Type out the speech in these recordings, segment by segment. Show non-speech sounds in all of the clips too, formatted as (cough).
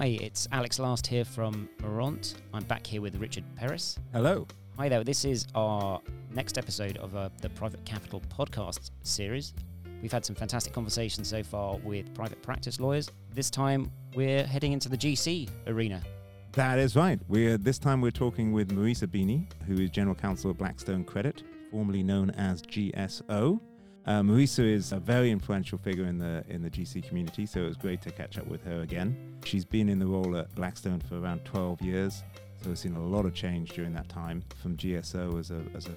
Hi, it's Alex Last here from Morant. I'm back here with Richard Perris. Hello. Hi there. This is our next episode of uh, the Private Capital podcast series. We've had some fantastic conversations so far with private practice lawyers. This time we're heading into the GC arena. That is right. We're this time we're talking with Marisa Beeney, who is General Counsel of Blackstone Credit, formerly known as GSO. Uh, Marisa is a very influential figure in the in the GC community, so it was great to catch up with her again. She's been in the role at Blackstone for around 12 years, so we've seen a lot of change during that time, from GSO as a as a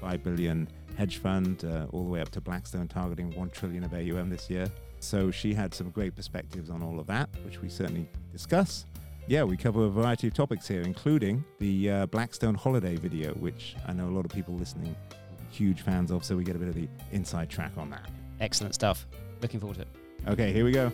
five billion hedge fund uh, all the way up to Blackstone targeting one trillion of AUM this year. So she had some great perspectives on all of that, which we certainly discuss. Yeah, we cover a variety of topics here, including the uh, Blackstone holiday video, which I know a lot of people listening huge fans of, so we get a bit of the inside track on that. Excellent stuff. Looking forward to it. Okay, here we go.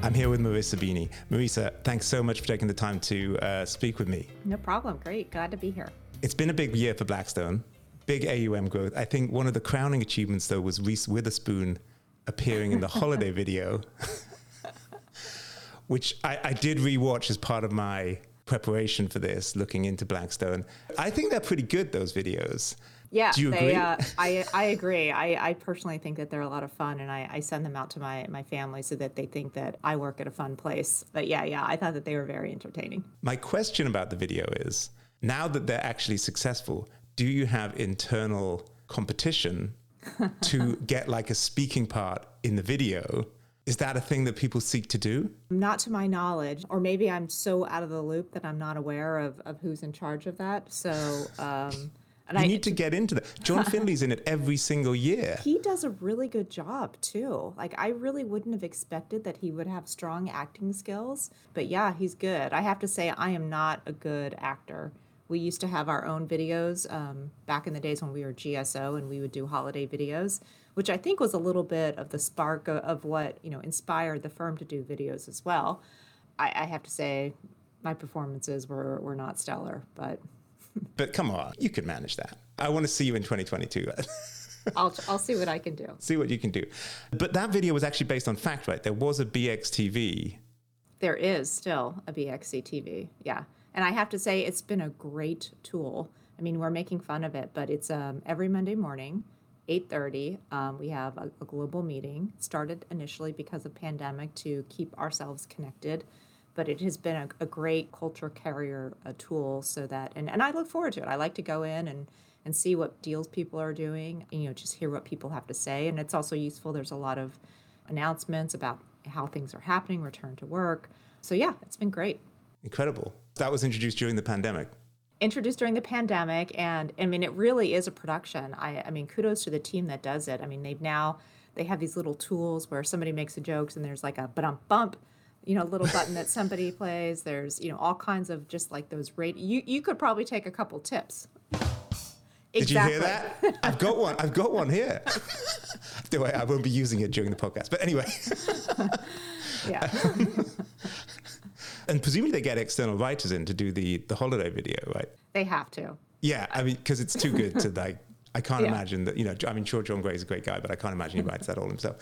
I'm here with Marisa Beeney. Marisa, thanks so much for taking the time to uh, speak with me. No problem. Great. Glad to be here. It's been a big year for Blackstone, big AUM growth. I think one of the crowning achievements, though, was Reese Witherspoon appearing in the holiday (laughs) video, (laughs) which I, I did rewatch as part of my preparation for this, looking into Blackstone. I think they're pretty good, those videos. Yeah, Do you they, agree? uh, I, I agree. I, I personally think that they're a lot of fun, and I, I send them out to my, my family so that they think that I work at a fun place. But yeah, yeah, I thought that they were very entertaining. My question about the video is now that they're actually successful, do you have internal competition (laughs) to get like a speaking part in the video? Is that a thing that people seek to do? Not to my knowledge, or maybe I'm so out of the loop that I'm not aware of, of who's in charge of that. So, um, and You I need to get into that. John (laughs) Finley's in it every single year. he does a really good job too. Like I really wouldn't have expected that he would have strong acting skills, but yeah, he's good. I have to say I am not a good actor. We used to have our own videos um, back in the days when we were GSO, and we would do holiday videos, which I think was a little bit of the spark of, of what you know inspired the firm to do videos as well. I, I have to say, my performances were were not stellar, but (laughs) But come on, you can manage that. I want to see you in 2022. (laughs) I'll I'll see what I can do. see what you can do. But that video was actually based on fact, right? There was a BXTV. There is still a BXC TV, yeah. And I have to say, it's been a great tool. I mean, we're making fun of it, but it's um, every Monday morning, 8.30, um, we have a, a global meeting. Started initially because of pandemic to keep ourselves connected, but it has been a, a great culture carrier tool so that, and, and I look forward to it. I like to go in and, and see what deals people are doing, and, you know, just hear what people have to say. And it's also useful. There's a lot of announcements about how things are happening, return to work. So yeah, it's been great. Incredible. That was introduced during the pandemic. Introduced during the pandemic, and I mean, it really is a production. I, I mean, kudos to the team that does it. I mean, they've now they have these little tools where somebody makes a jokes and there's like a bump bump, you know, little button that somebody (laughs) plays. There's you know all kinds of just like those rate. You you could probably take a couple tips. Did you hear that? I've got one. I've got one here. (laughs) Do I, I won't be using it during the podcast. But anyway, (laughs) Yeah. And presumably they get external writers in to do the, the holiday video, right? they have to. Yeah, I mean, because it's too good to like. I can't Yeah. imagine that. You know, I mean, sure, Jon Gray is a great guy, but I can't imagine he writes that all himself.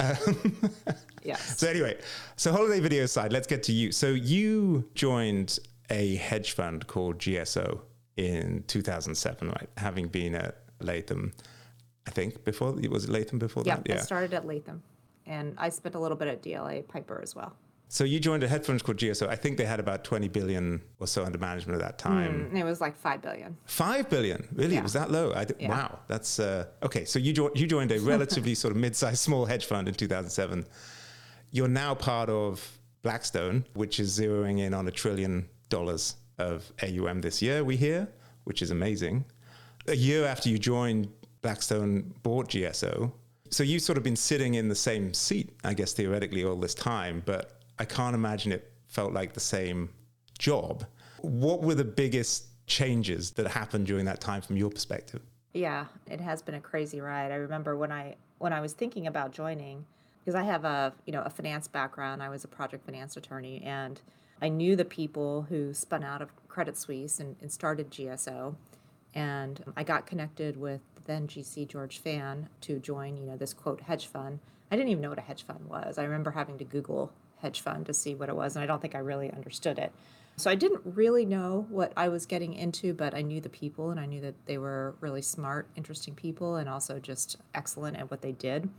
Um, (laughs) Yes. so anyway, so holiday video aside, let's get to you. So you joined a hedge fund called GSO in 2007, right? Having been at Latham, I think before was it Latham before Yeah, that? Yeah, I started at Latham, and I spent a little bit at DLA Piper as well. So you joined a hedge fund called GSO. I think they had about 20 billion or so under management at that time. And it was like five billion. Five billion, really? Yeah. Was that low? I d- Yeah. Wow, that's uh, okay. So you jo- you joined a (laughs) relatively sort of mid-sized small hedge fund in 2007. You're now part of Blackstone, which is zeroing in on a trillion dollars of AUM this year. We hear, which is amazing. A year after you joined, Blackstone bought GSO. So you've sort of been sitting in the same seat, I guess theoretically, all this time. But I can't imagine it felt like the same job. What were the biggest changes that happened during that time from your perspective? Yeah, it has been a crazy ride. I remember when I when I was thinking about joining, because I have a you know a finance background. I was a project finance attorney, and I knew the people who spun out of Credit Suisse and, and started GSO, and I got connected with then GC George Fan to join, you know, this quote hedge fund. I didn't even know what a hedge fund was. I remember having to Google hedge fund to see what it was, and I don't think I really understood it. So I didn't really know what I was getting into, but I knew the people and I knew that they were really smart, interesting people, and also just excellent at what they did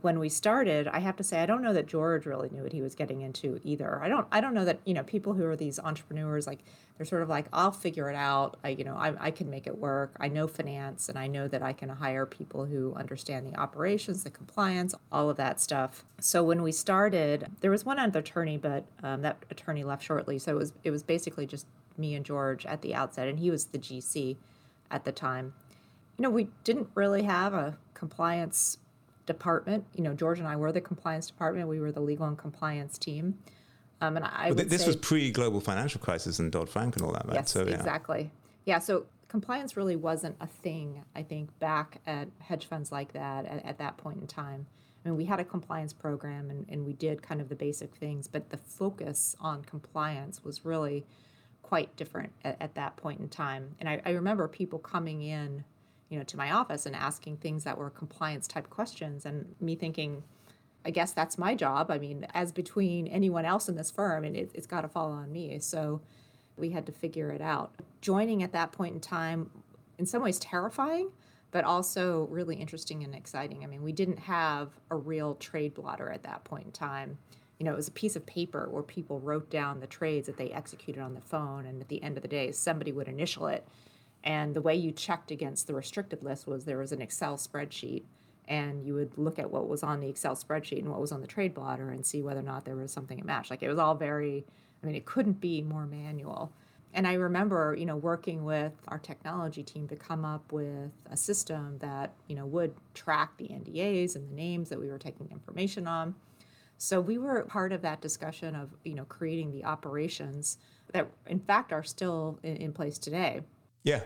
when we started, I have to say I don't know that George really knew what he was getting into either. I don't I don't know that you know people who are these entrepreneurs like they're sort of like I'll figure it out. I you know I, I can make it work. I know finance and I know that I can hire people who understand the operations, the compliance, all of that stuff. So when we started, there was one other attorney, but um, that attorney left shortly. So it was it was basically just me and George at the outset, and he was the GC at the time. You know, we didn't really have a compliance department. You know, George and I were the compliance department. We were the legal and compliance team. Um, and I well, this say, was pre-global financial crisis and Dodd Frank and all that, right? Yes, so, yeah. exactly. Yeah, so compliance really wasn't a thing. I think back at hedge funds like that at, at that point in time. I mean, we had a compliance program and, and we did kind of the basic things, but the focus on compliance was really quite different at, at that point in time. And I, I remember people coming in you know, to my office and asking things that were compliance type questions and me thinking, I guess that's my job. I mean, as between anyone else in this firm, and it, it's got to fall on me. So we had to figure it out. Joining at that point in time, in some ways terrifying, but also really interesting and exciting. I mean, we didn't have a real trade blotter at that point in time. You know, it was a piece of paper where people wrote down the trades that they executed on the phone, and at the end of the day, somebody would initial it and the way you checked against the restricted list was there was an Excel spreadsheet, and you would look at what was on the Excel spreadsheet and what was on the trade blotter and see whether or not there was something that matched. Like it was all very, I mean, it couldn't be more manual. And I remember, you know, working with our technology team to come up with a system that, you know, would track the NDAs and the names that we were taking information on. So we were part of that discussion of, you know, creating the operations that, in fact, are still in, in place today. Yeah.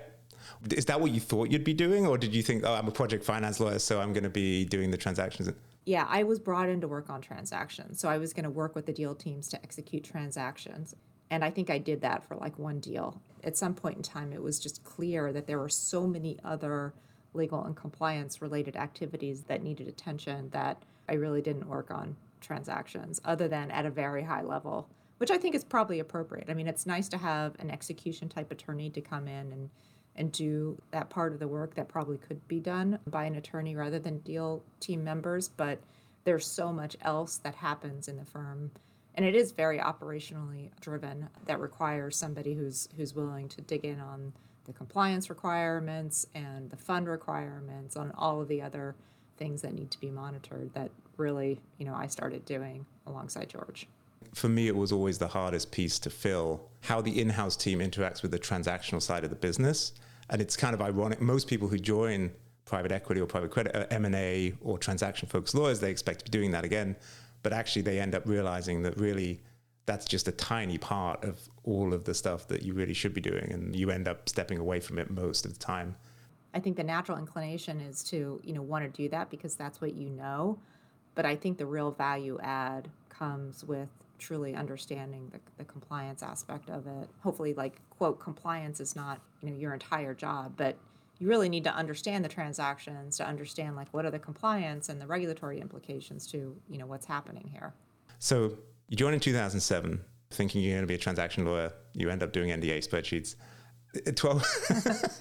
Is that what you thought you'd be doing, or did you think, oh, I'm a project finance lawyer, so I'm going to be doing the transactions? Yeah, I was brought in to work on transactions. So I was going to work with the deal teams to execute transactions. And I think I did that for like one deal. At some point in time, it was just clear that there were so many other legal and compliance related activities that needed attention that I really didn't work on transactions other than at a very high level which I think is probably appropriate. I mean, it's nice to have an execution type attorney to come in and and do that part of the work that probably could be done by an attorney rather than deal team members, but there's so much else that happens in the firm. And it is very operationally driven that requires somebody who's who's willing to dig in on the compliance requirements and the fund requirements on all of the other things that need to be monitored that really you know i started doing alongside george for me, it was always the hardest piece to fill how the in house team interacts with the transactional side of the business. And it's kind of ironic. Most people who join private equity or private credit, uh, M&A or transaction focused lawyers, they expect to be doing that again. But actually, they end up realizing that really that's just a tiny part of all of the stuff that you really should be doing. And you end up stepping away from it most of the time. I think the natural inclination is to, you know, want to do that because that's what you know. But I think the real value add comes with truly understanding the, the compliance aspect of it. Hopefully, like, quote, compliance is not, you know, your entire job, but you really need to understand the transactions to understand like what are the compliance and the regulatory implications to you know what's happening here so you joined in 2007 thinking you're going to be a transaction lawyer you end up doing nda spreadsheets uh, 12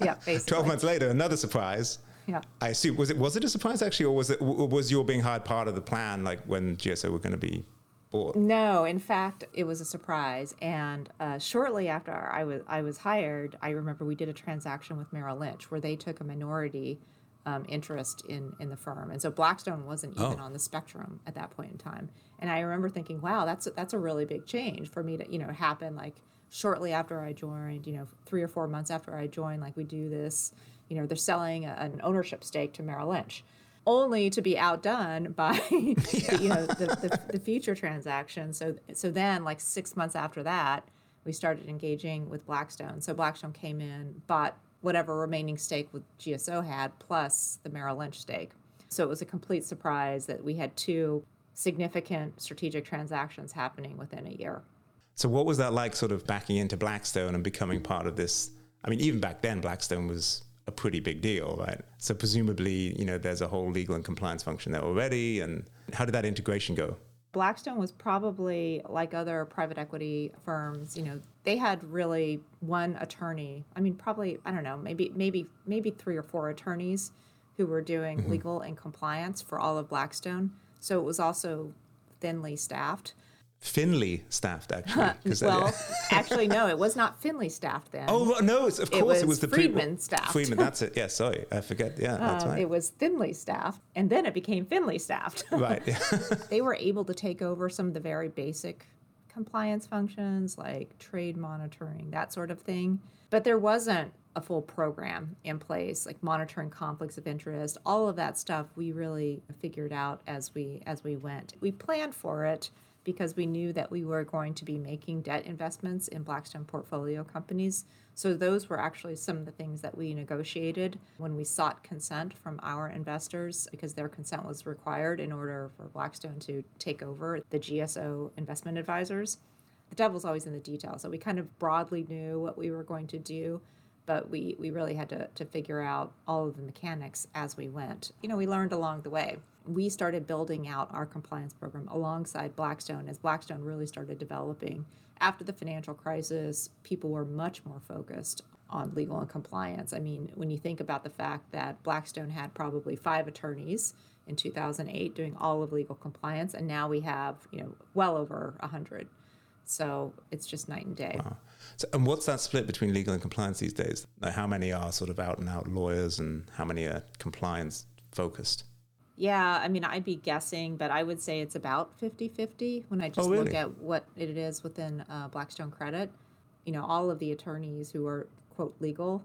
(laughs) yeah basically. 12 months later another surprise yeah. I assume was it was it a surprise actually, or was it was your being hired part of the plan, like when GSO were going to be no, in fact, it was a surprise. And uh, shortly after I was I was hired, I remember we did a transaction with Merrill Lynch where they took a minority um, interest in in the firm, and so Blackstone wasn't even oh. on the spectrum at that point in time. And I remember thinking, wow, that's that's a really big change for me to you know happen like shortly after I joined, you know, three or four months after I joined, like we do this, you know, they're selling a, an ownership stake to Merrill Lynch only to be outdone by (laughs) yeah. you know the, the, (laughs) the, future transaction. So so then like six months after that, we started engaging with Blackstone. So Blackstone came in, bought whatever remaining stake with GSO had plus the Merrill Lynch stake. So it was a complete surprise that we had two significant strategic transactions happening within a year. So what was that like sort of backing into Blackstone and becoming part of this? I mean, even back then Blackstone was a pretty big deal, right? So presumably, you know, there's a whole legal and compliance function there already. And how did that integration go? Blackstone was probably like other private equity firms, you know, they had really one attorney. I mean, probably, I don't know, maybe maybe maybe three or four attorneys who were doing mm-hmm. legal and compliance for all of Blackstone. So it was also thinly staffed. Finley staffed, actually. well, (laughs) actually, no, it was not Finley staffed then. Oh no, of course it was, it was the Friedman pre- staffed. Friedman, that's it. Yeah, sorry, I forget. Yeah, that's um, right. It was Finley staffed, and then it became Finley staffed. (laughs) right. (laughs) they were able to take over some of the very basic compliance functions like trade monitoring, that sort of thing. But there wasn't a full program in place like monitoring conflicts of interest all of that stuff we really figured out as we as we went we planned for it because we knew that we were going to be making debt investments in Blackstone portfolio companies. So, those were actually some of the things that we negotiated when we sought consent from our investors because their consent was required in order for Blackstone to take over the GSO investment advisors. The devil's always in the details. So, we kind of broadly knew what we were going to do but we, we really had to, to figure out all of the mechanics as we went. You know, we learned along the way we started building out our compliance program alongside Blackstone as Blackstone really started developing. After the financial crisis, people were much more focused on legal and compliance. I mean, when you think about the fact that Blackstone had probably five attorneys in 2008 doing all of legal compliance, and now we have, you know, well over 100. So it's just night and day. Wow. So, and what's that split between legal and compliance these days? Like how many are sort of out and out lawyers, and how many are compliance focused? Yeah, I mean, I'd be guessing, but I would say it's about 50 50 when I just oh, really? look at what it is within uh, Blackstone Credit. You know, all of the attorneys who are, quote, legal,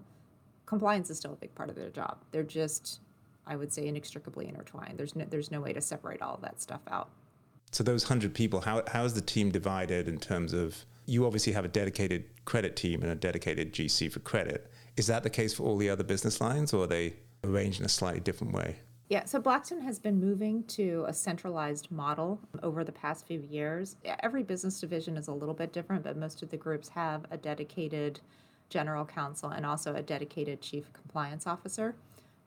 compliance is still a big part of their job. They're just, I would say, inextricably intertwined. There's no, there's no way to separate all of that stuff out. So, those 100 people, how, how is the team divided in terms of you obviously have a dedicated credit team and a dedicated GC for credit. Is that the case for all the other business lines, or are they arranged in a slightly different way? Yeah, so Blackstone has been moving to a centralized model over the past few years. Every business division is a little bit different, but most of the groups have a dedicated general counsel and also a dedicated chief compliance officer.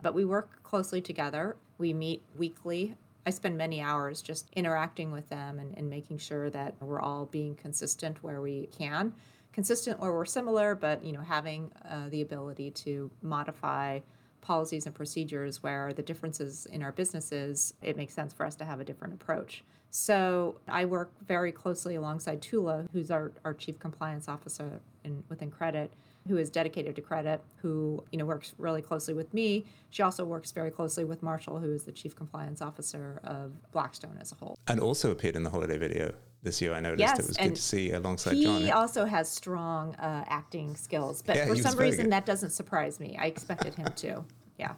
But we work closely together. We meet weekly. I spend many hours just interacting with them and, and making sure that we're all being consistent where we can. Consistent where we're similar, but you know, having uh, the ability to modify policies and procedures where the differences in our businesses, it makes sense for us to have a different approach. So I work very closely alongside Tula, who's our, our chief compliance officer in, within credit, who is dedicated to credit, who you know works really closely with me. She also works very closely with Marshall, who is the chief compliance officer of Blackstone as a whole. And also appeared in the holiday video this year. I noticed yes, it was good to see alongside he John. He also has strong uh, acting skills, but yeah, for some reason good. that doesn't surprise me. I expected him to. Yeah.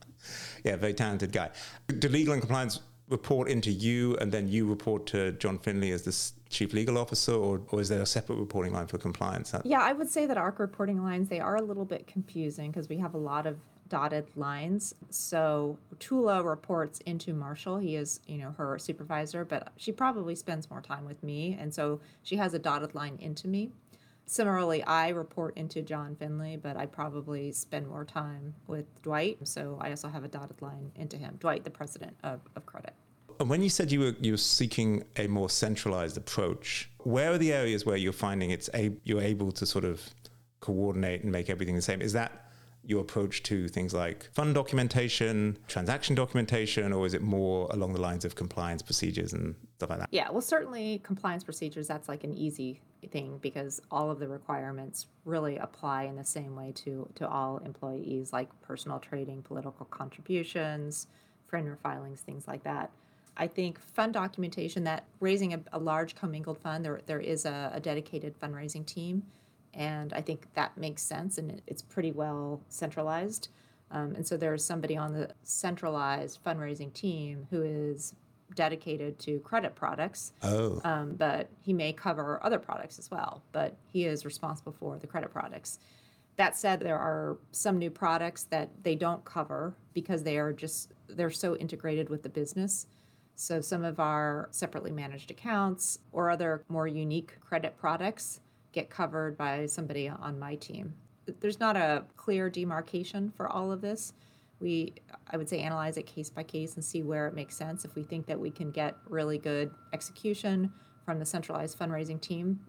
(laughs) yeah, very talented guy. Do legal and compliance report into you, and then you report to John Finley as the chief legal officer, or, or is there a separate reporting line for compliance? Yeah, I would say that our reporting lines they are a little bit confusing because we have a lot of dotted lines. So Tula reports into Marshall. He is, you know, her supervisor, but she probably spends more time with me, and so she has a dotted line into me. Similarly, I report into John Finley, but I probably spend more time with Dwight. So I also have a dotted line into him, Dwight, the president of, of credit. And when you said you were you were seeking a more centralized approach, where are the areas where you're finding it's a, you're able to sort of coordinate and make everything the same? Is that your approach to things like fund documentation, transaction documentation, or is it more along the lines of compliance procedures and stuff like that? Yeah, well, certainly compliance procedures, that's like an easy thing because all of the requirements really apply in the same way to, to all employees, like personal trading, political contributions, friend or filings, things like that. I think fund documentation that raising a, a large commingled fund, there, there is a, a dedicated fundraising team and I think that makes sense and it's pretty well centralized. Um, and so there's somebody on the centralized fundraising team who is dedicated to credit products. Oh. Um, but he may cover other products as well, but he is responsible for the credit products. That said, there are some new products that they don't cover because they are just, they're so integrated with the business. So some of our separately managed accounts or other more unique credit products get covered by somebody on my team. there's not a clear demarcation for all of this. We, I would say, analyze it case by case and see where it makes sense. If we think that we can get really good execution from the centralized fundraising team,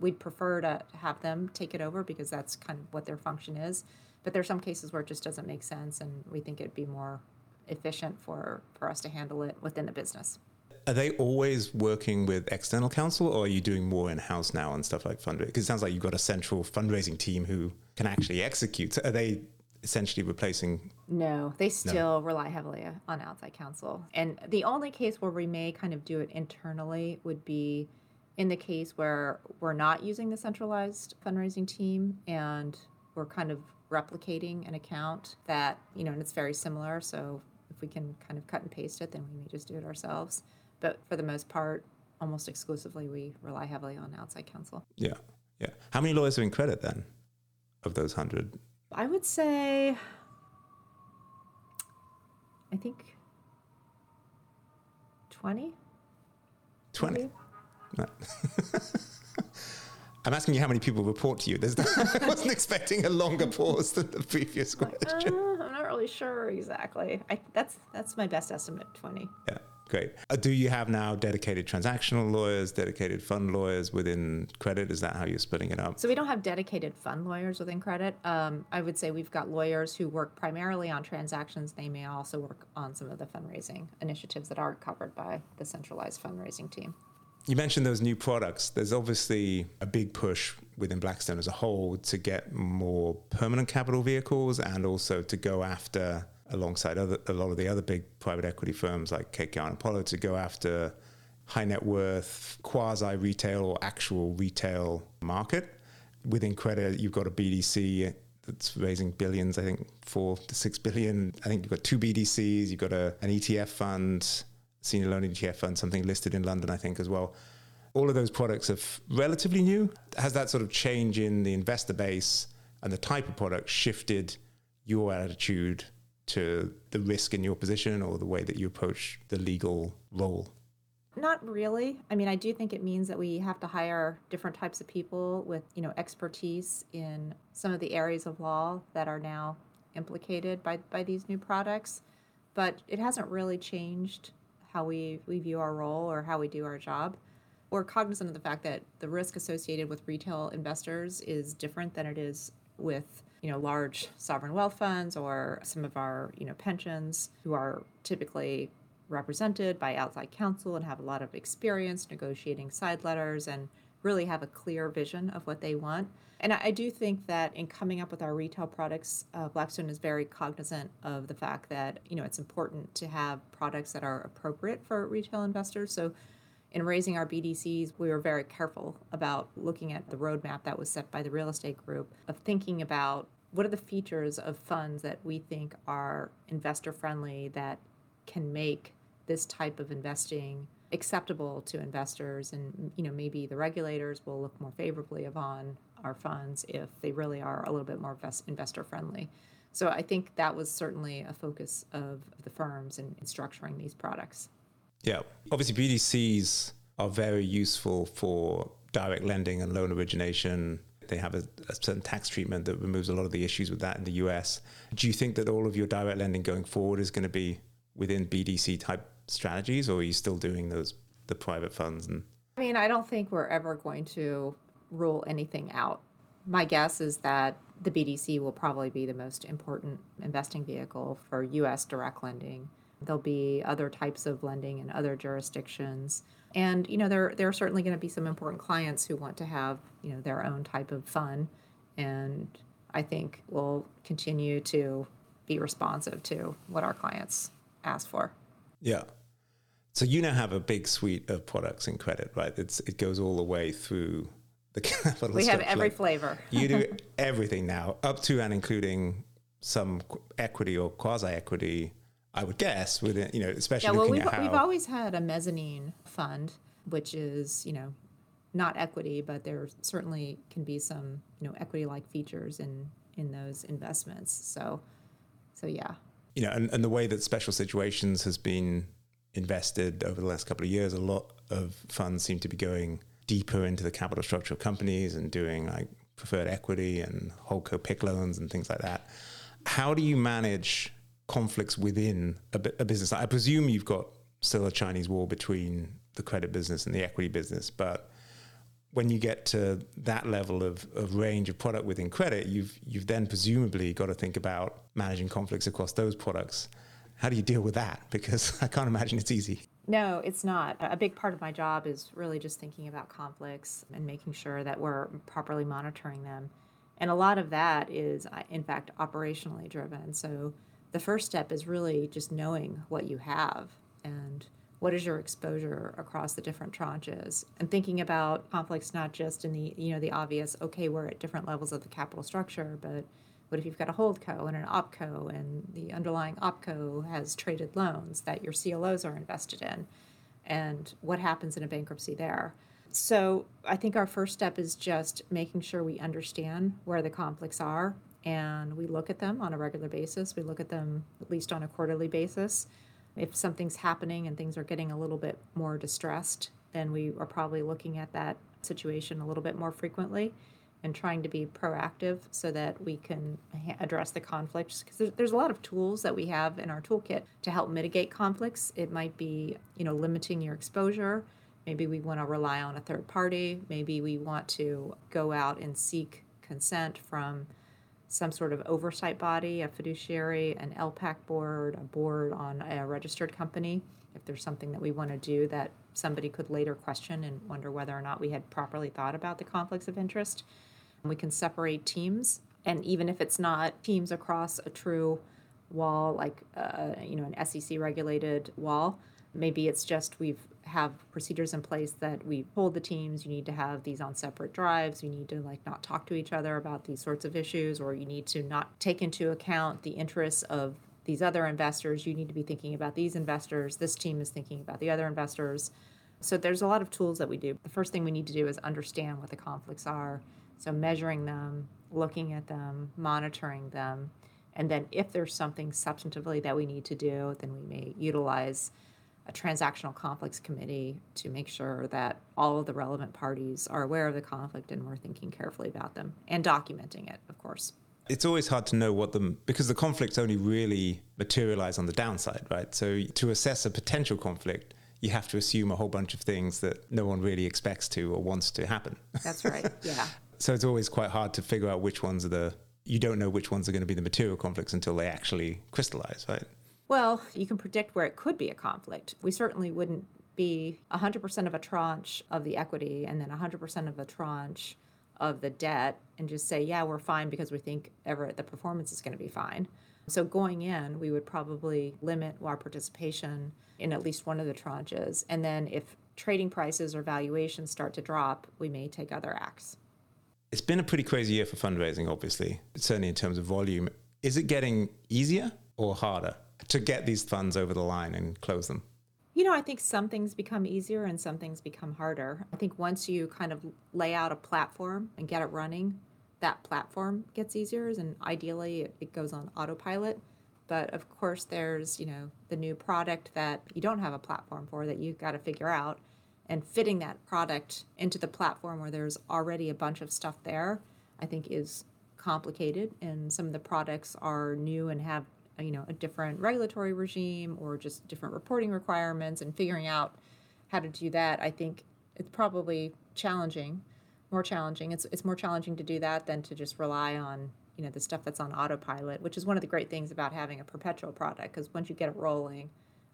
we'd prefer to have them take it over because that's kind of what their function is. But there's some cases where it just doesn't make sense, and we think it'd be more efficient for for us to handle it within the business. Are they always working with external counsel, or are you doing more in house now and stuff like fundraising? Because it sounds like you've got a central fundraising team who can actually execute. So are they essentially replacing? No, they still rely heavily on outside counsel. And the only case where we may kind of do it internally would be in the case where we're not using the centralized fundraising team and we're kind of replicating an account that, you know, and it's very similar. So if we can kind of cut and paste it, then we may just do it ourselves. But for the most part, almost exclusively, we rely heavily on outside counsel. Yeah, yeah. How many lawyers are in credit then, of those hundred? I would say, I think 20. Twenty. (laughs) I'm asking you how many people report to you. There's (laughs) I wasn't expecting a longer pause than the previous Like, question. uh, I'm not really sure exactly. I, that's that's my best estimate, 20. Yeah, great. Uh, do you have now dedicated transactional lawyers, dedicated fund lawyers within credit? Is that how you're splitting it up? So we don't have dedicated fund lawyers within credit. Um, I would say we've got lawyers who work primarily on transactions. They may also work on some of the fundraising initiatives that aren't covered by the centralized fundraising team. You mentioned those new products. There's obviously a big push within Blackstone as a whole to get more permanent capital vehicles and also to go after, alongside other, a lot of the other big private equity firms like KKR and Apollo, to go after high net worth, quasi retail or actual retail market. Within credit, you've got a BDC that's raising billions, I think four to six billion. I think you've got two BDCs, you've got a, an ETF fund, senior loan ETF fund, something listed in London, I think, as well. All of those products are f- relatively new. Has that sort of change in the investor base and the type of product shifted your attitude to the risk in your position or the way that you approach the legal role? Not really. I mean, I do think it means that we have to hire different types of people with, you know, expertise in some of the areas of law that are now implicated by, by these new products. But it hasn't really changed how we, we view our role or how we do our job. We're cognizant of the fact that the risk associated with retail investors is different than it is with you know large sovereign wealth funds or some of our you know pensions who are typically represented by outside counsel and have a lot of experience negotiating side letters and really have a clear vision of what they want. And I, do think that in coming up with our retail products, uh, Blackstone is very cognizant of the fact that you know it's important to have products that are appropriate for retail investors. So in raising our BDCs, we were very careful about looking at the roadmap that was set by the real estate group of thinking about what are the features of funds that we think are investor friendly that can make this type of investing acceptable to investors and you know maybe the regulators will look more favorably upon our funds if they really are a little bit more investor friendly so i think that was certainly a focus of the firms in, in structuring these products Yeah. Obviously, BDCs are very useful for direct lending and loan origination. They have a, a, certain tax treatment that removes a lot of the issues with that in the US. Do you think that all of your direct lending going forward is going to be within BDC type strategies, or are you still doing those the private funds and I mean, I don't think we're ever going to rule anything out. My guess is that the BDC will probably be the most important investing vehicle for US direct lending. There'll be other types of lending in other jurisdictions. And you know, there there are certainly going to be some important clients who want to have, you know, their own type of fund and I think we'll continue to be responsive to what our clients ask for. Yeah. So you now have a big suite of products in credit, right? It's it goes all the way through the (laughs) capital. We have every flavor. you do (laughs) everything now, up to and including some equity or quasi equity. I would guess, within you know, especially Yeah, well, we've, how we've always had a mezzanine fund, which is, you know, not equity, but there certainly can be some, you know, equity-like features in in those investments. So, so yeah. you know, and, and the way that special situations has been invested over the last couple of years, a lot of funds seem to be going deeper into the capital structure of companies and doing like preferred equity and holdco PIK loans and things like that. How do you manage conflicts within a, a business? I presume you've got still a Chinese wall between the credit business and the equity business, but when you get to that level of, of range of product within credit, you've you've then presumably got to think about managing conflicts across those products. How do you deal with that? Because (laughs) I can't imagine it's easy. No, it's not. A big part of my job is really just thinking about conflicts and making sure that we're properly monitoring them. And a lot of that is, in fact, operationally driven. So the first step is really just knowing what you have and what is your exposure across the different tranches and thinking about conflicts not just in the you know the obvious okay we're at different levels of the capital structure but what if you've got a holdco and an opco, and the underlying opco has traded loans that your CLOs are invested in? And what happens in a bankruptcy there? So I think our first step is just making sure we understand where the conflicts are and we look at them on a regular basis. We look at them at least on a quarterly basis. If something's happening and things are getting a little bit more distressed, then we are probably looking at that situation a little bit more frequently and trying to be proactive so that we can address the conflicts because there's, a lot of tools that we have in our toolkit to help mitigate conflicts it might be you know limiting your exposure maybe we want to rely on a third party maybe we want to go out and seek consent from some sort of oversight body a fiduciary an lpac board a board on a registered company. If there's something that we want to do that somebody could later question and wonder whether or not we had properly thought about the conflicts of interest we can separate teams, and even if it's not teams across a true wall, like uh, you know an SEC regulated wall, maybe it's just we've have procedures in place that we hold the teams. You need to have these on separate drives. You need to like not talk to each other about these sorts of issues, or you need to not take into account the interests of these other investors. You need to be thinking about these investors. This team is thinking about the other investors. So there's a lot of tools that we do. The first thing we need to do is understand what the conflicts are so measuring them, looking at them, monitoring them, and then if there's something substantively that we need to do, then we may utilize a transactional conflicts committee to make sure that all of the relevant parties are aware of the conflict and we're thinking carefully about them and documenting it, of course. It's always hard to know what the because the conflicts only really materialize on the downside, right? So to assess a potential conflict, you have to assume a whole bunch of things that no one really expects to or wants to happen. That's right. (laughs) Yeah. So it's always quite hard to figure out which ones are the you don't know which ones are going to be the material conflicts until they actually crystallize, right? Well, you can predict where it could be a conflict. We certainly wouldn't be 100% of a tranche of the equity and then 100% of a tranche of the debt and just say, yeah, we're fine because we think ever the performance is going to be fine. So going in, we would probably limit our participation in at least one of the tranches. And then if trading prices or valuations start to drop, we may take other acts. It's been a pretty crazy year for fundraising, obviously, certainly in terms of volume. Is it getting easier or harder to get these funds over the line and close them? You know, I think some things become easier and some things become harder. I think once you kind of lay out a platform and get it running, that platform gets easier, and ideally it, goes on autopilot. But of course, there's, you know, the new product that you don't have a platform for that you've got to figure out and fitting that product into the platform where there's already a bunch of stuff there, I think is complicated. And some of the products are new and have you know a different regulatory regime or just different reporting requirements. And figuring out how to do that, I think it's probably challenging, more challenging. It's it's more challenging to do that than to just rely on you know the stuff that's on autopilot, which is one of the great things about having a perpetual product because once you get it rolling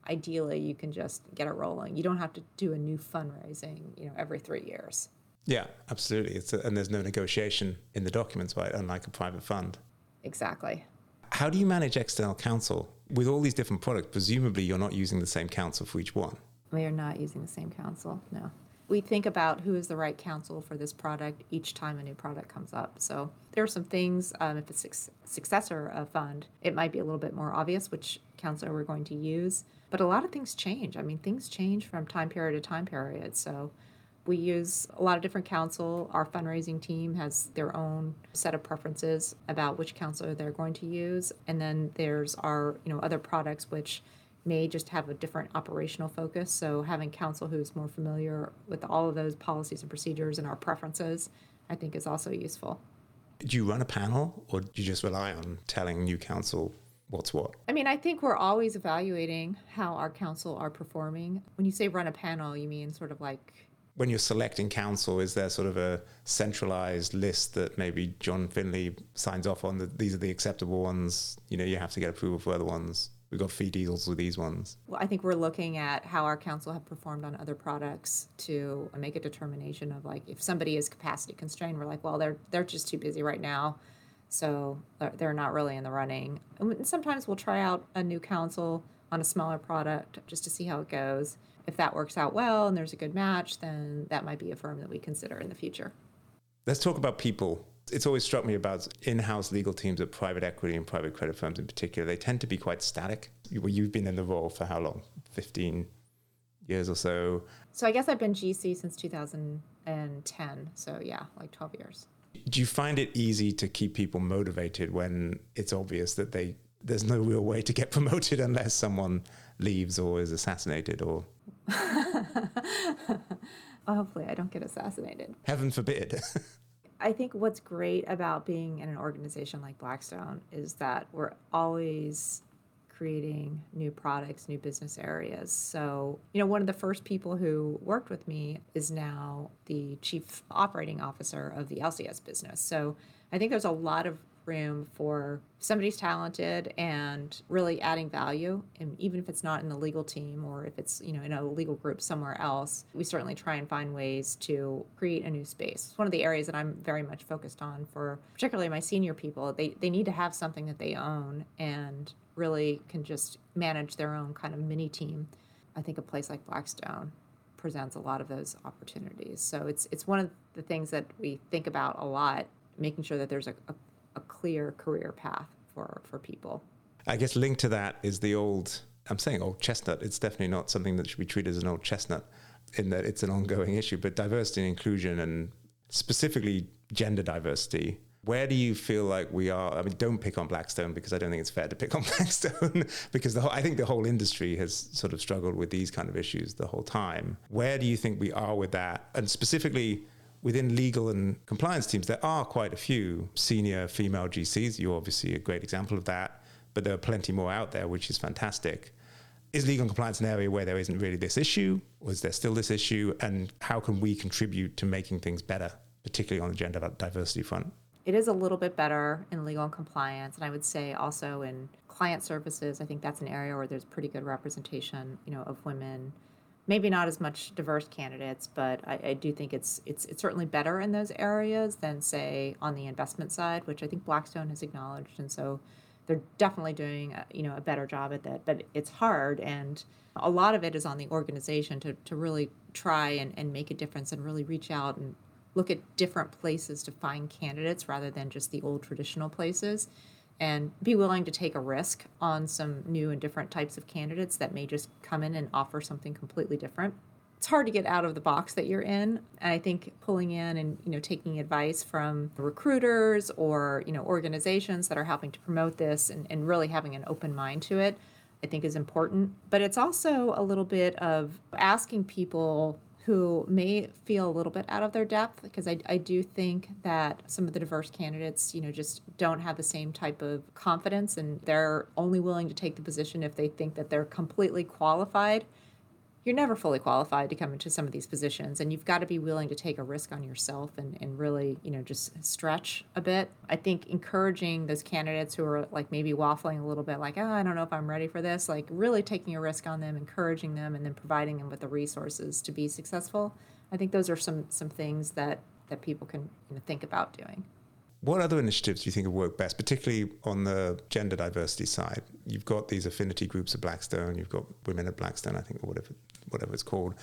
ideally you can just get it rolling. You don't have to do a new fundraising, you know, every three years. Yeah, absolutely. It's a, and there's no negotiation in the documents, right? Unlike a private fund. Exactly. How do you manage external counsel with all these different products? Presumably, you're not using the same counsel for each one. We are not using the same counsel. No. We think about who is the right counsel for this product each time a new product comes up. So there are some things. Um, if it's a successor uh, fund, it might be a little bit more obvious which counselor we're going to use. But a lot of things change. I mean, things change from time period to time period. So we use a lot of different counsel. Our fundraising team has their own set of preferences about which counselor they're going to use. And then there's our, you know, other products which may just have a different operational focus. So having counsel who's more familiar with all of those policies and procedures and our preferences I think is also useful. Do you run a panel or do you just rely on telling new counsel what's what? I mean, I think we're always evaluating how our counsel are performing. When you say run a panel, you mean sort of like when you're selecting counsel, is there sort of a centralized list that maybe John Finley signs off on that these are the acceptable ones? You know, you have to get approval for other ones. We've got fee deals with these ones. Well, I think we're looking at how our counsel have performed on other products to make a determination of like if somebody is capacity constrained, we're like, well, they're they're just too busy right now, so they're not really in the running. And sometimes we'll try out a new counsel on a smaller product just to see how it goes. If that works out well and there's a good match, then that might be a firm that we consider in the future. Let's talk about people it's always struck me about in-house legal teams at private equity and private credit firms in particular. They tend to be quite static. You've been in the role for how long? 15 years or so. So I guess I've been GC since 2010. So yeah, like 12 years. Do you find it easy to keep people motivated when it's obvious that they there's no real way to get (laughs) promoted unless someone leaves or is assassinated or well, (laughs) hopefully I don't get assassinated. Heaven forbid. (laughs) I think what's great about being in an organization like Blackstone is that we're always creating new products, new business areas. So, you know, one of the first people who worked with me is now the chief operating officer of the LCS business. So, I think there's a lot of room for somebody's talented and really adding value. And even if it's not in the legal team or if it's you know in a legal group somewhere else we certainly try and find ways to create a new space. It's one of the areas that i'm very much focused on for particularly my senior people. They, they need to have something that they own and really can just manage their own kind of mini team. I think a place like blackstone presents a lot of those opportunities. So it's it's one of the things that we think about a lot making sure that there's a, a a clear career path for, for people. I guess linked to that is the old, I'm saying old chestnut. It's definitely not something that should be treated as an old chestnut in that it's an ongoing issue, but diversity and inclusion and specifically gender diversity. Where do you feel like we are? I mean, don't pick on Blackstone because I don't think it's fair to pick on (laughs) Blackstone because whole, I think the whole industry has sort of struggled with these kind of issues the whole time. Where do you think we are with that? And specifically, within legal and compliance teams, there are quite a few senior female GCs. You're obviously a great example of that, but there are plenty more out there, which is fantastic. Is legal and compliance an area where there isn't really this issue, or is there still this issue? And how can we contribute to making things better, particularly on the gender diversity front? It is a little bit better in legal and compliance, and I would say also in client services. I think that's an area where there's pretty good representation, you know, of women maybe not as much diverse candidates, but I, I, do think it's it's it's certainly better in those areas than say on the investment side, which I think Blackstone has acknowledged, and so they're definitely doing a, you know a better job at that. But it's hard, and a lot of it is on the organization to to really try and, and make a difference and really reach out and look at different places to find candidates rather than just the old traditional places and be willing to take a risk on some new and different types of candidates that may just come in and offer something completely different. It's hard to get out of the box that you're in. And I think pulling in and you know taking advice from recruiters or you know organizations that are helping to promote this and, and really having an open mind to it, I think is important. But it's also a little bit of asking people who may feel a little bit out of their depth because I, I do think that some of the diverse candidates you know just don't have the same type of confidence and they're only willing to take the position if they think that they're completely qualified you're never fully qualified to come into some of these positions and you've got to be willing to take a risk on yourself and, and really you know just stretch a bit. I think encouraging those candidates who are like maybe waffling a little bit like oh i don't know if i'm ready for this like really taking a risk on them encouraging them and then providing them with the resources to be successful i think those are some some things that that people can you know, think about doing what other initiatives do you think have worked best, particularly on the gender diversity side? You've got these affinity groups at Blackstone, you've got Women at Blackstone, I think, or whatever, whatever it's called.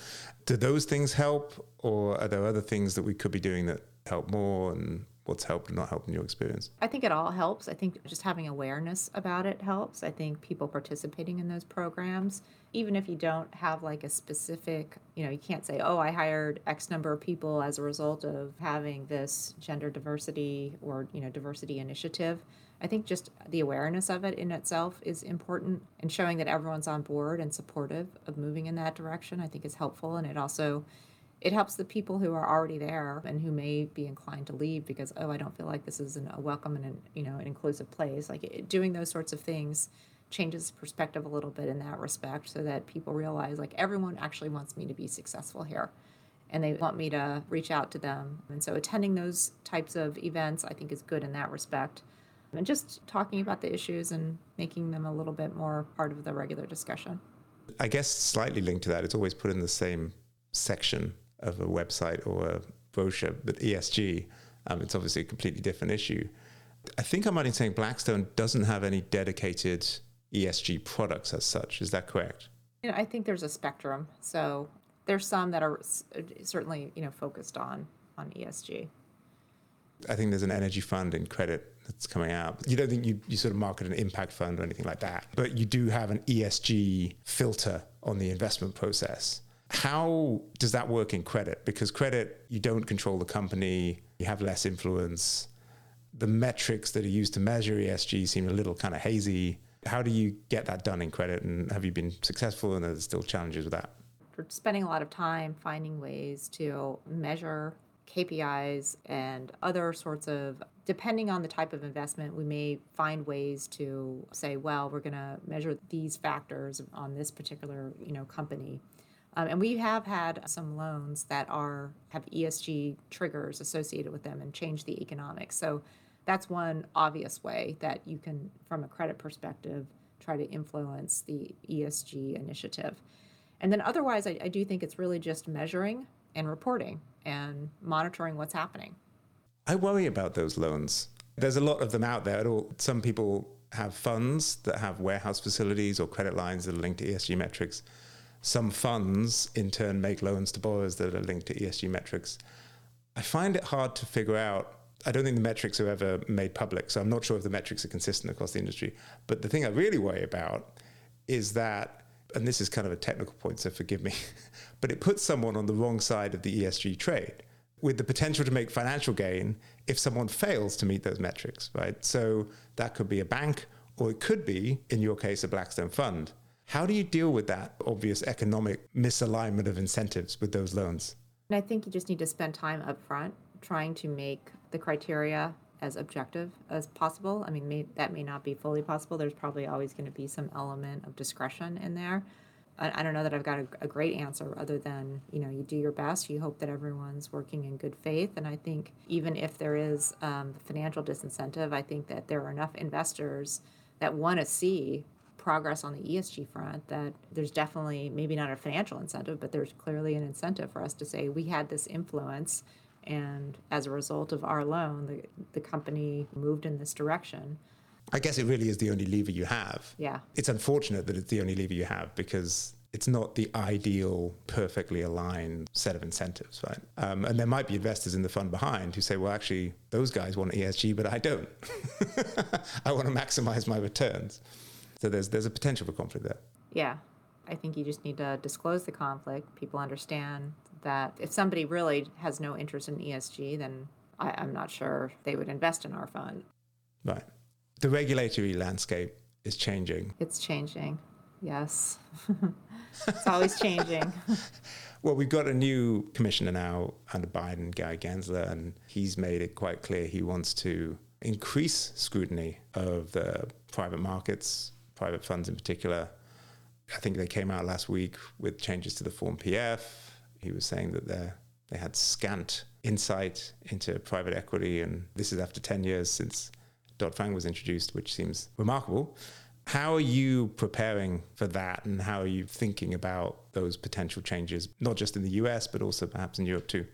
Do those things help, or are there other things that we could be doing that help more? And what's helped and not helped in your experience? I think it all helps. I think just having awareness about it helps. I think people participating in those programs, even if you don't have like a specific, you know, you can't say, oh, I hired X number of people as a result of having this gender diversity or, you know, diversity initiative. I think just the awareness of it in itself is important and showing that everyone's on board and supportive of moving in that direction, I think is helpful. And it also it helps the people who are already there and who may be inclined to leave because oh i don't feel like this is an, a welcome and an, you know an inclusive place. Like it, doing those sorts of things changes perspective a little bit in that respect so that people realize like everyone actually wants me to be successful here and they want me to reach out to them. And so attending those types of events i think is good in that respect. And just talking about the issues and making them a little bit more part of the regular discussion. I guess slightly linked to that it's always put in the same section of a website or a brochure, but ESG, um, it's obviously a completely different issue. I think I'm right in saying Blackstone doesn't have any dedicated ESG products as such. Is that correct? You know, I think there's a spectrum. So there's some that are certainly you know focused on on ESG. I think there's an energy fund in credit that's coming out. You don't think you, you sort of market an impact fund or anything like that, but you do have an ESG filter on the investment process. How does that work in credit? Because credit, you don't control the company, you have less influence. The metrics that are used to measure ESG seem a little kind of hazy. How do you get that done in credit? And have you been successful? And are there still challenges with that? We're spending a lot of time finding ways to measure KPIs and other sorts of depending on the type of investment we may find ways to say well we're going to measure these factors on this particular you know company um, and we have had some loans that are have ESG triggers associated with them and change the economics. So that's one obvious way that you can, from a credit perspective, try to influence the ESG initiative. And then otherwise, I, I do think it's really just measuring and reporting and monitoring what's happening. I worry about those loans. There's a lot of them out there. Some people have funds that have warehouse facilities or credit lines that are linked to ESG metrics some funds in turn make loans to borrowers that are linked to ESG metrics. I find it hard to figure out. I don't think the metrics are ever made public, so I'm not sure if the metrics are consistent across the industry. But the thing I really worry about is that, and this is kind of a technical point, so forgive me, (laughs) but it puts someone on the wrong side of the ESG trade with the potential to make financial gain if someone fails to meet those metrics, right? So that could be a bank, or it could be, in your case, a Blackstone fund. How do you deal with that obvious economic misalignment of incentives with those loans? And I think you just need to spend time up front trying to make the criteria as objective as possible. I mean, may, that may not be fully possible. There's probably always going to be some element of discretion in there. I, I don't know that I've got a, a, great answer other than, you know, you do your best. You hope that everyone's working in good faith. And I think even if there is um, financial disincentive, I think that there are enough investors that want to see progress on the ESG front that there's definitely maybe not a financial incentive, but there's clearly an incentive for us to say we had this influence and as a result of our loan, the, the company moved in this direction. I guess it really is the only lever you have. Yeah. It's unfortunate that it's the only lever you have because it's not the ideal, perfectly aligned set of incentives, right? Um, and there might be investors in the fund behind who say, well, actually, those guys want ESG, but I don't. (laughs) I want to maximize my returns. So there's there's a potential for conflict there. Yeah. I think you just need to disclose the conflict. People understand that if somebody really has no interest in ESG, then I, I'm not sure they would invest in our fund. Right. The regulatory landscape is changing. It's changing. Yes. (laughs) it's always changing. (laughs) well, we've got a new commissioner now under Biden, Gary Gensler, and he's made it quite clear he wants to increase scrutiny of the private markets private funds in particular. I think they came out last week with changes to the Form PF. He was saying that they they had scant insight into private equity, and this is after 10 years since Dodd Frank was introduced, which seems remarkable. How are you preparing for that, and how are you thinking about those potential changes, not just in the US, but also perhaps in Europe too?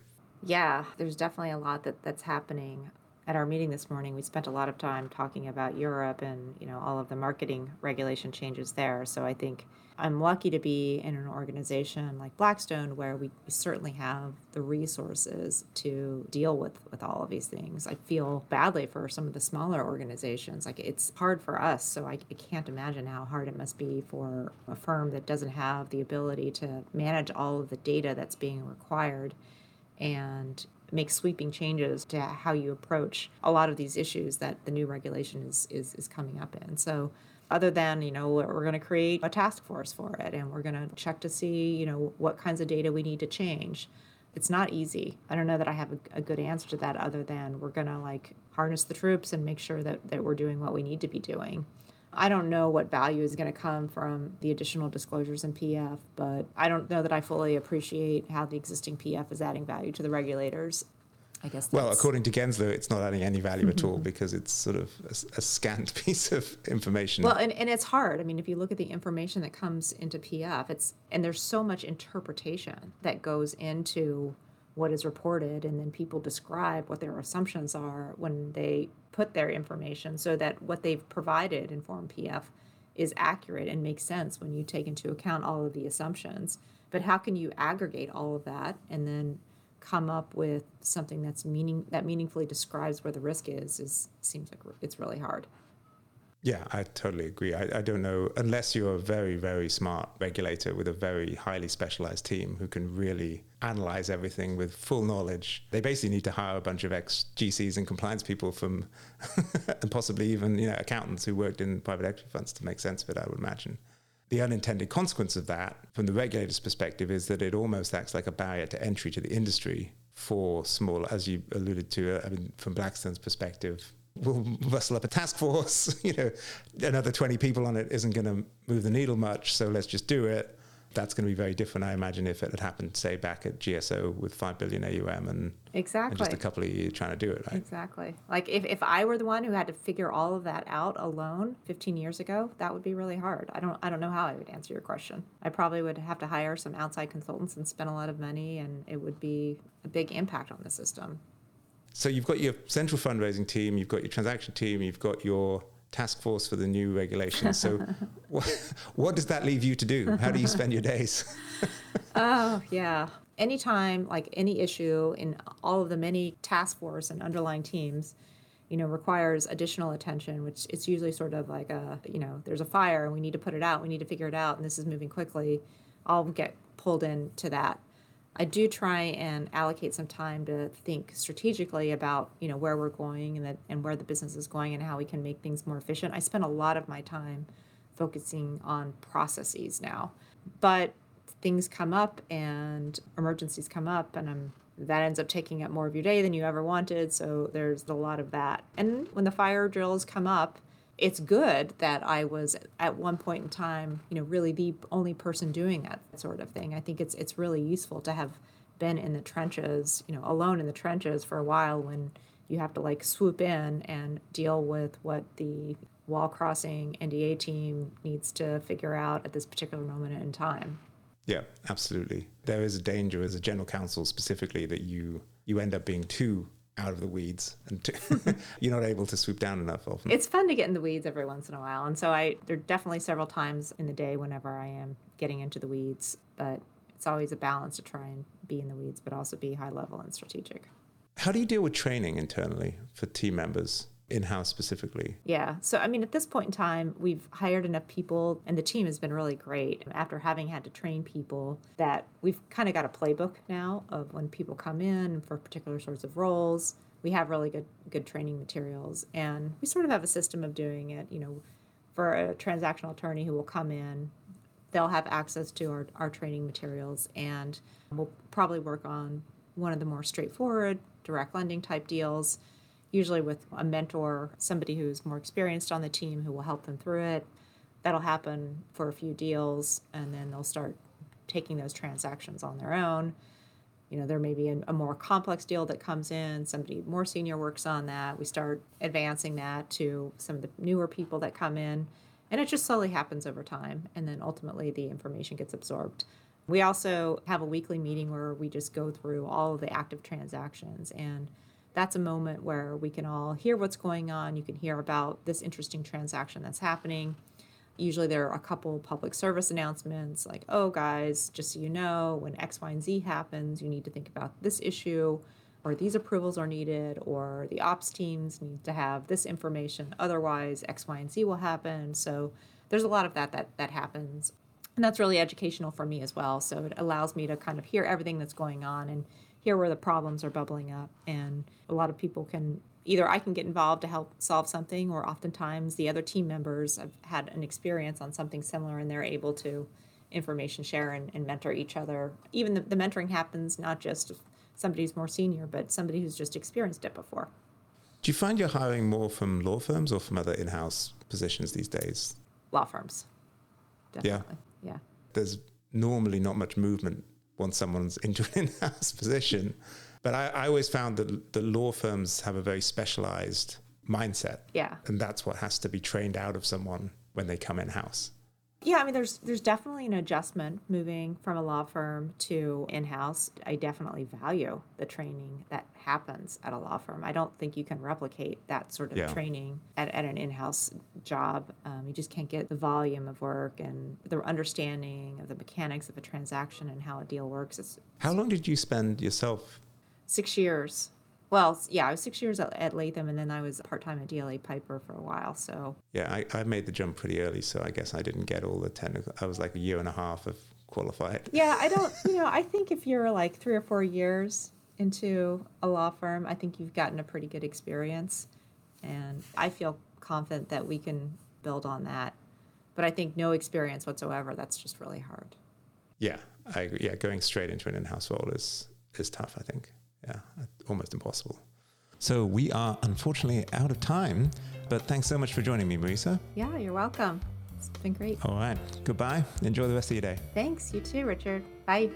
Yeah, there's definitely a lot that, that's happening at our meeting this morning, we spent a lot of time talking about Europe and you know all of the marketing regulation changes there. So I think I'm lucky to be in an organization like Blackstone where we certainly have the resources to deal with with all of these things. I feel badly for some of the smaller organizations. Like it's hard for us, so I, I can't imagine how hard it must be for a firm that doesn't have the ability to manage all of the data that's being required and make sweeping changes to how you approach a lot of these issues that the new regulation is is, is coming up in. So other than you know we're going to create a task force for it and we're going to check to see you know what kinds of data we need to change it's not easy. I don't know that I have a, a good answer to that other than we're going to like harness the troops and make sure that, that we're doing what we need to be doing. I don't know what value is going to come from the additional disclosures in PF, but I don't know that I fully appreciate how the existing PF is adding value to the regulators. I guess. Well, according to Gensler, it's not adding any value at all (laughs) because it's sort of a, a, scant (laughs) piece of information. Well, and, and it's hard. I mean, if you look at the information that comes into PF, it's and there's so much interpretation that goes into what is reported, and then people describe what their assumptions are when they put their information, so that what they've provided in Form PF is accurate and makes sense when you take into account all of the assumptions. But how can you aggregate all of that and then come up with something that's meaning that meaningfully describes where the risk is is seems like it's really hard. Yeah, I totally agree. I, I don't know unless you're a very very smart regulator with a very highly specialized team who can really analyze everything with full knowledge. They basically need to hire a bunch of ex GCs and compliance people from, (laughs) and possibly even you know accountants who worked in private equity funds to make sense of it. I would imagine the unintended consequence of that, from the regulator's perspective, is that it almost acts like a barrier to entry to the industry for small, as you alluded to, uh, I mean, from Blackstone's perspective. We'll rustle up a task force. (laughs) You know, another 20 people on it isn't going to move the needle much. So let's just do it that's going to be very different, I imagine, if it had happened, say, back at GSO with 5 billion AUM and, exactly. and just a couple of years trying to do it, right? Exactly. Like if, if I were the one who had to figure all of that out alone 15 years ago, that would be really hard. I don't, I don't know how I would answer your question. I probably would have to hire some outside consultants and spend a lot of money, and it would be a big impact on the system. So you've got your central fundraising team, you've got your transaction team, you've got your task force for the new regulations. So, (laughs) what, what does that leave you to do? How do you spend your days? (laughs) oh, yeah. Anytime, like any issue in all of the many task force and underlying teams, you know, requires additional attention, which it's usually sort of like a, you know, there's a fire and we need to put it out, we need to figure it out, and this is moving quickly. I'll get pulled into that. I do try and allocate some time to think strategically about you know where we're going and that and where the business is going and how we can make things more efficient. I spend a lot of my time focusing on processes now, but things come up and emergencies come up and I'm that ends up taking up more of your day than you ever wanted. So there's a lot of that. And when the fire drills come up, it's good that I was at one point in time, you know, really the only person doing that sort of thing. I think it's it's really useful to have been in the trenches, you know, alone in the trenches for a while when you have to like swoop in and deal with what the wall crossing NDA team needs to figure out at this particular moment in time. Yeah, absolutely. There is a danger as a general counsel specifically that you you end up being too out of the weeds and to, (laughs) (laughs) you're not able to swoop down enough often. It's fun to get in the weeds every once in a while. And so I there are definitely several times in the day whenever I am getting into the weeds, but it's always a balance to try and be in the weeds but also be high level and strategic. How do you deal with training internally for team members? In-house specifically. Yeah. So i mean at this point in time we've hired enough people and the team has been really great after having had to train people that we've kind of got a playbook now of when people come in for particular sorts of roles. We have really good good training materials and we sort of have a system of doing it you know for a transactional attorney who will come in they'll have access to our, our training materials and we'll probably work on one of the more straightforward direct lending type deals usually with a mentor, somebody who's more experienced on the team who will help them through it. That'll happen for a few deals, and then they'll start taking those transactions on their own. You know, there may be a, a more complex deal that comes in, somebody more senior works on that. We start advancing that to some of the newer people that come in, and it just slowly happens over time. And then ultimately, the information gets absorbed. We also have a weekly meeting where we just go through all of the active transactions and that's a moment where we can all hear what's going on. You can hear about this interesting transaction that's happening. Usually, there are a couple public service announcements like, oh, guys, just so you know, when X, Y, and Z happens, you need to think about this issue, or these approvals are needed, or the ops teams need to have this information. Otherwise, X, Y, and Z will happen. So, there's a lot of that that, that happens. And that's really educational for me as well. So, it allows me to kind of hear everything that's going on and hear where the problems are bubbling up. And a lot of people can either I can get involved to help solve something, or oftentimes the other team members have had an experience on something similar and they're able to information share and, and mentor each other. Even the, the mentoring happens not just if somebody's more senior, but somebody who's just experienced it before. Do you find you're hiring more from law firms or from other in-house positions these days? Law firms. Yeah. Definitely. Yeah. There's normally not much movement once someone's into an in-house position, but I, I always found that the law firms have a very specialized mindset, Yeah. and that's what has to be trained out of someone when they come in-house. Yeah, I mean, there's there's definitely an adjustment moving from a law firm to in-house. I definitely value the training that happens at a law firm. I don't think you can replicate that sort of Yeah. training at, at an in-house job. Um, you just can't get the volume of work and the understanding of the mechanics of a transaction and how a deal works. It's How long did you spend yourself? six years. Well, yeah, I was six years at, at Latham, and then I was part-time at DLA Piper for a while. So Yeah, I, I made the jump pretty early, so I guess I didn't get all the technical. I was like a year and a half of qualified. Yeah, I don't, (laughs) you know, I think if you're like three or four years into a law firm, I think you've gotten a pretty good experience. And I feel confident that we can build on that. But I think no experience whatsoever, that's just really hard. Yeah, I agree. Yeah, going straight into an in-house role is is tough. I think. Yeah, almost impossible. So we are unfortunately out of time, but thanks so much for joining me, Marisa. Yeah, you're welcome. It's been great. All right, goodbye. Enjoy the rest of your day. Thanks. You too, Richard. Bye.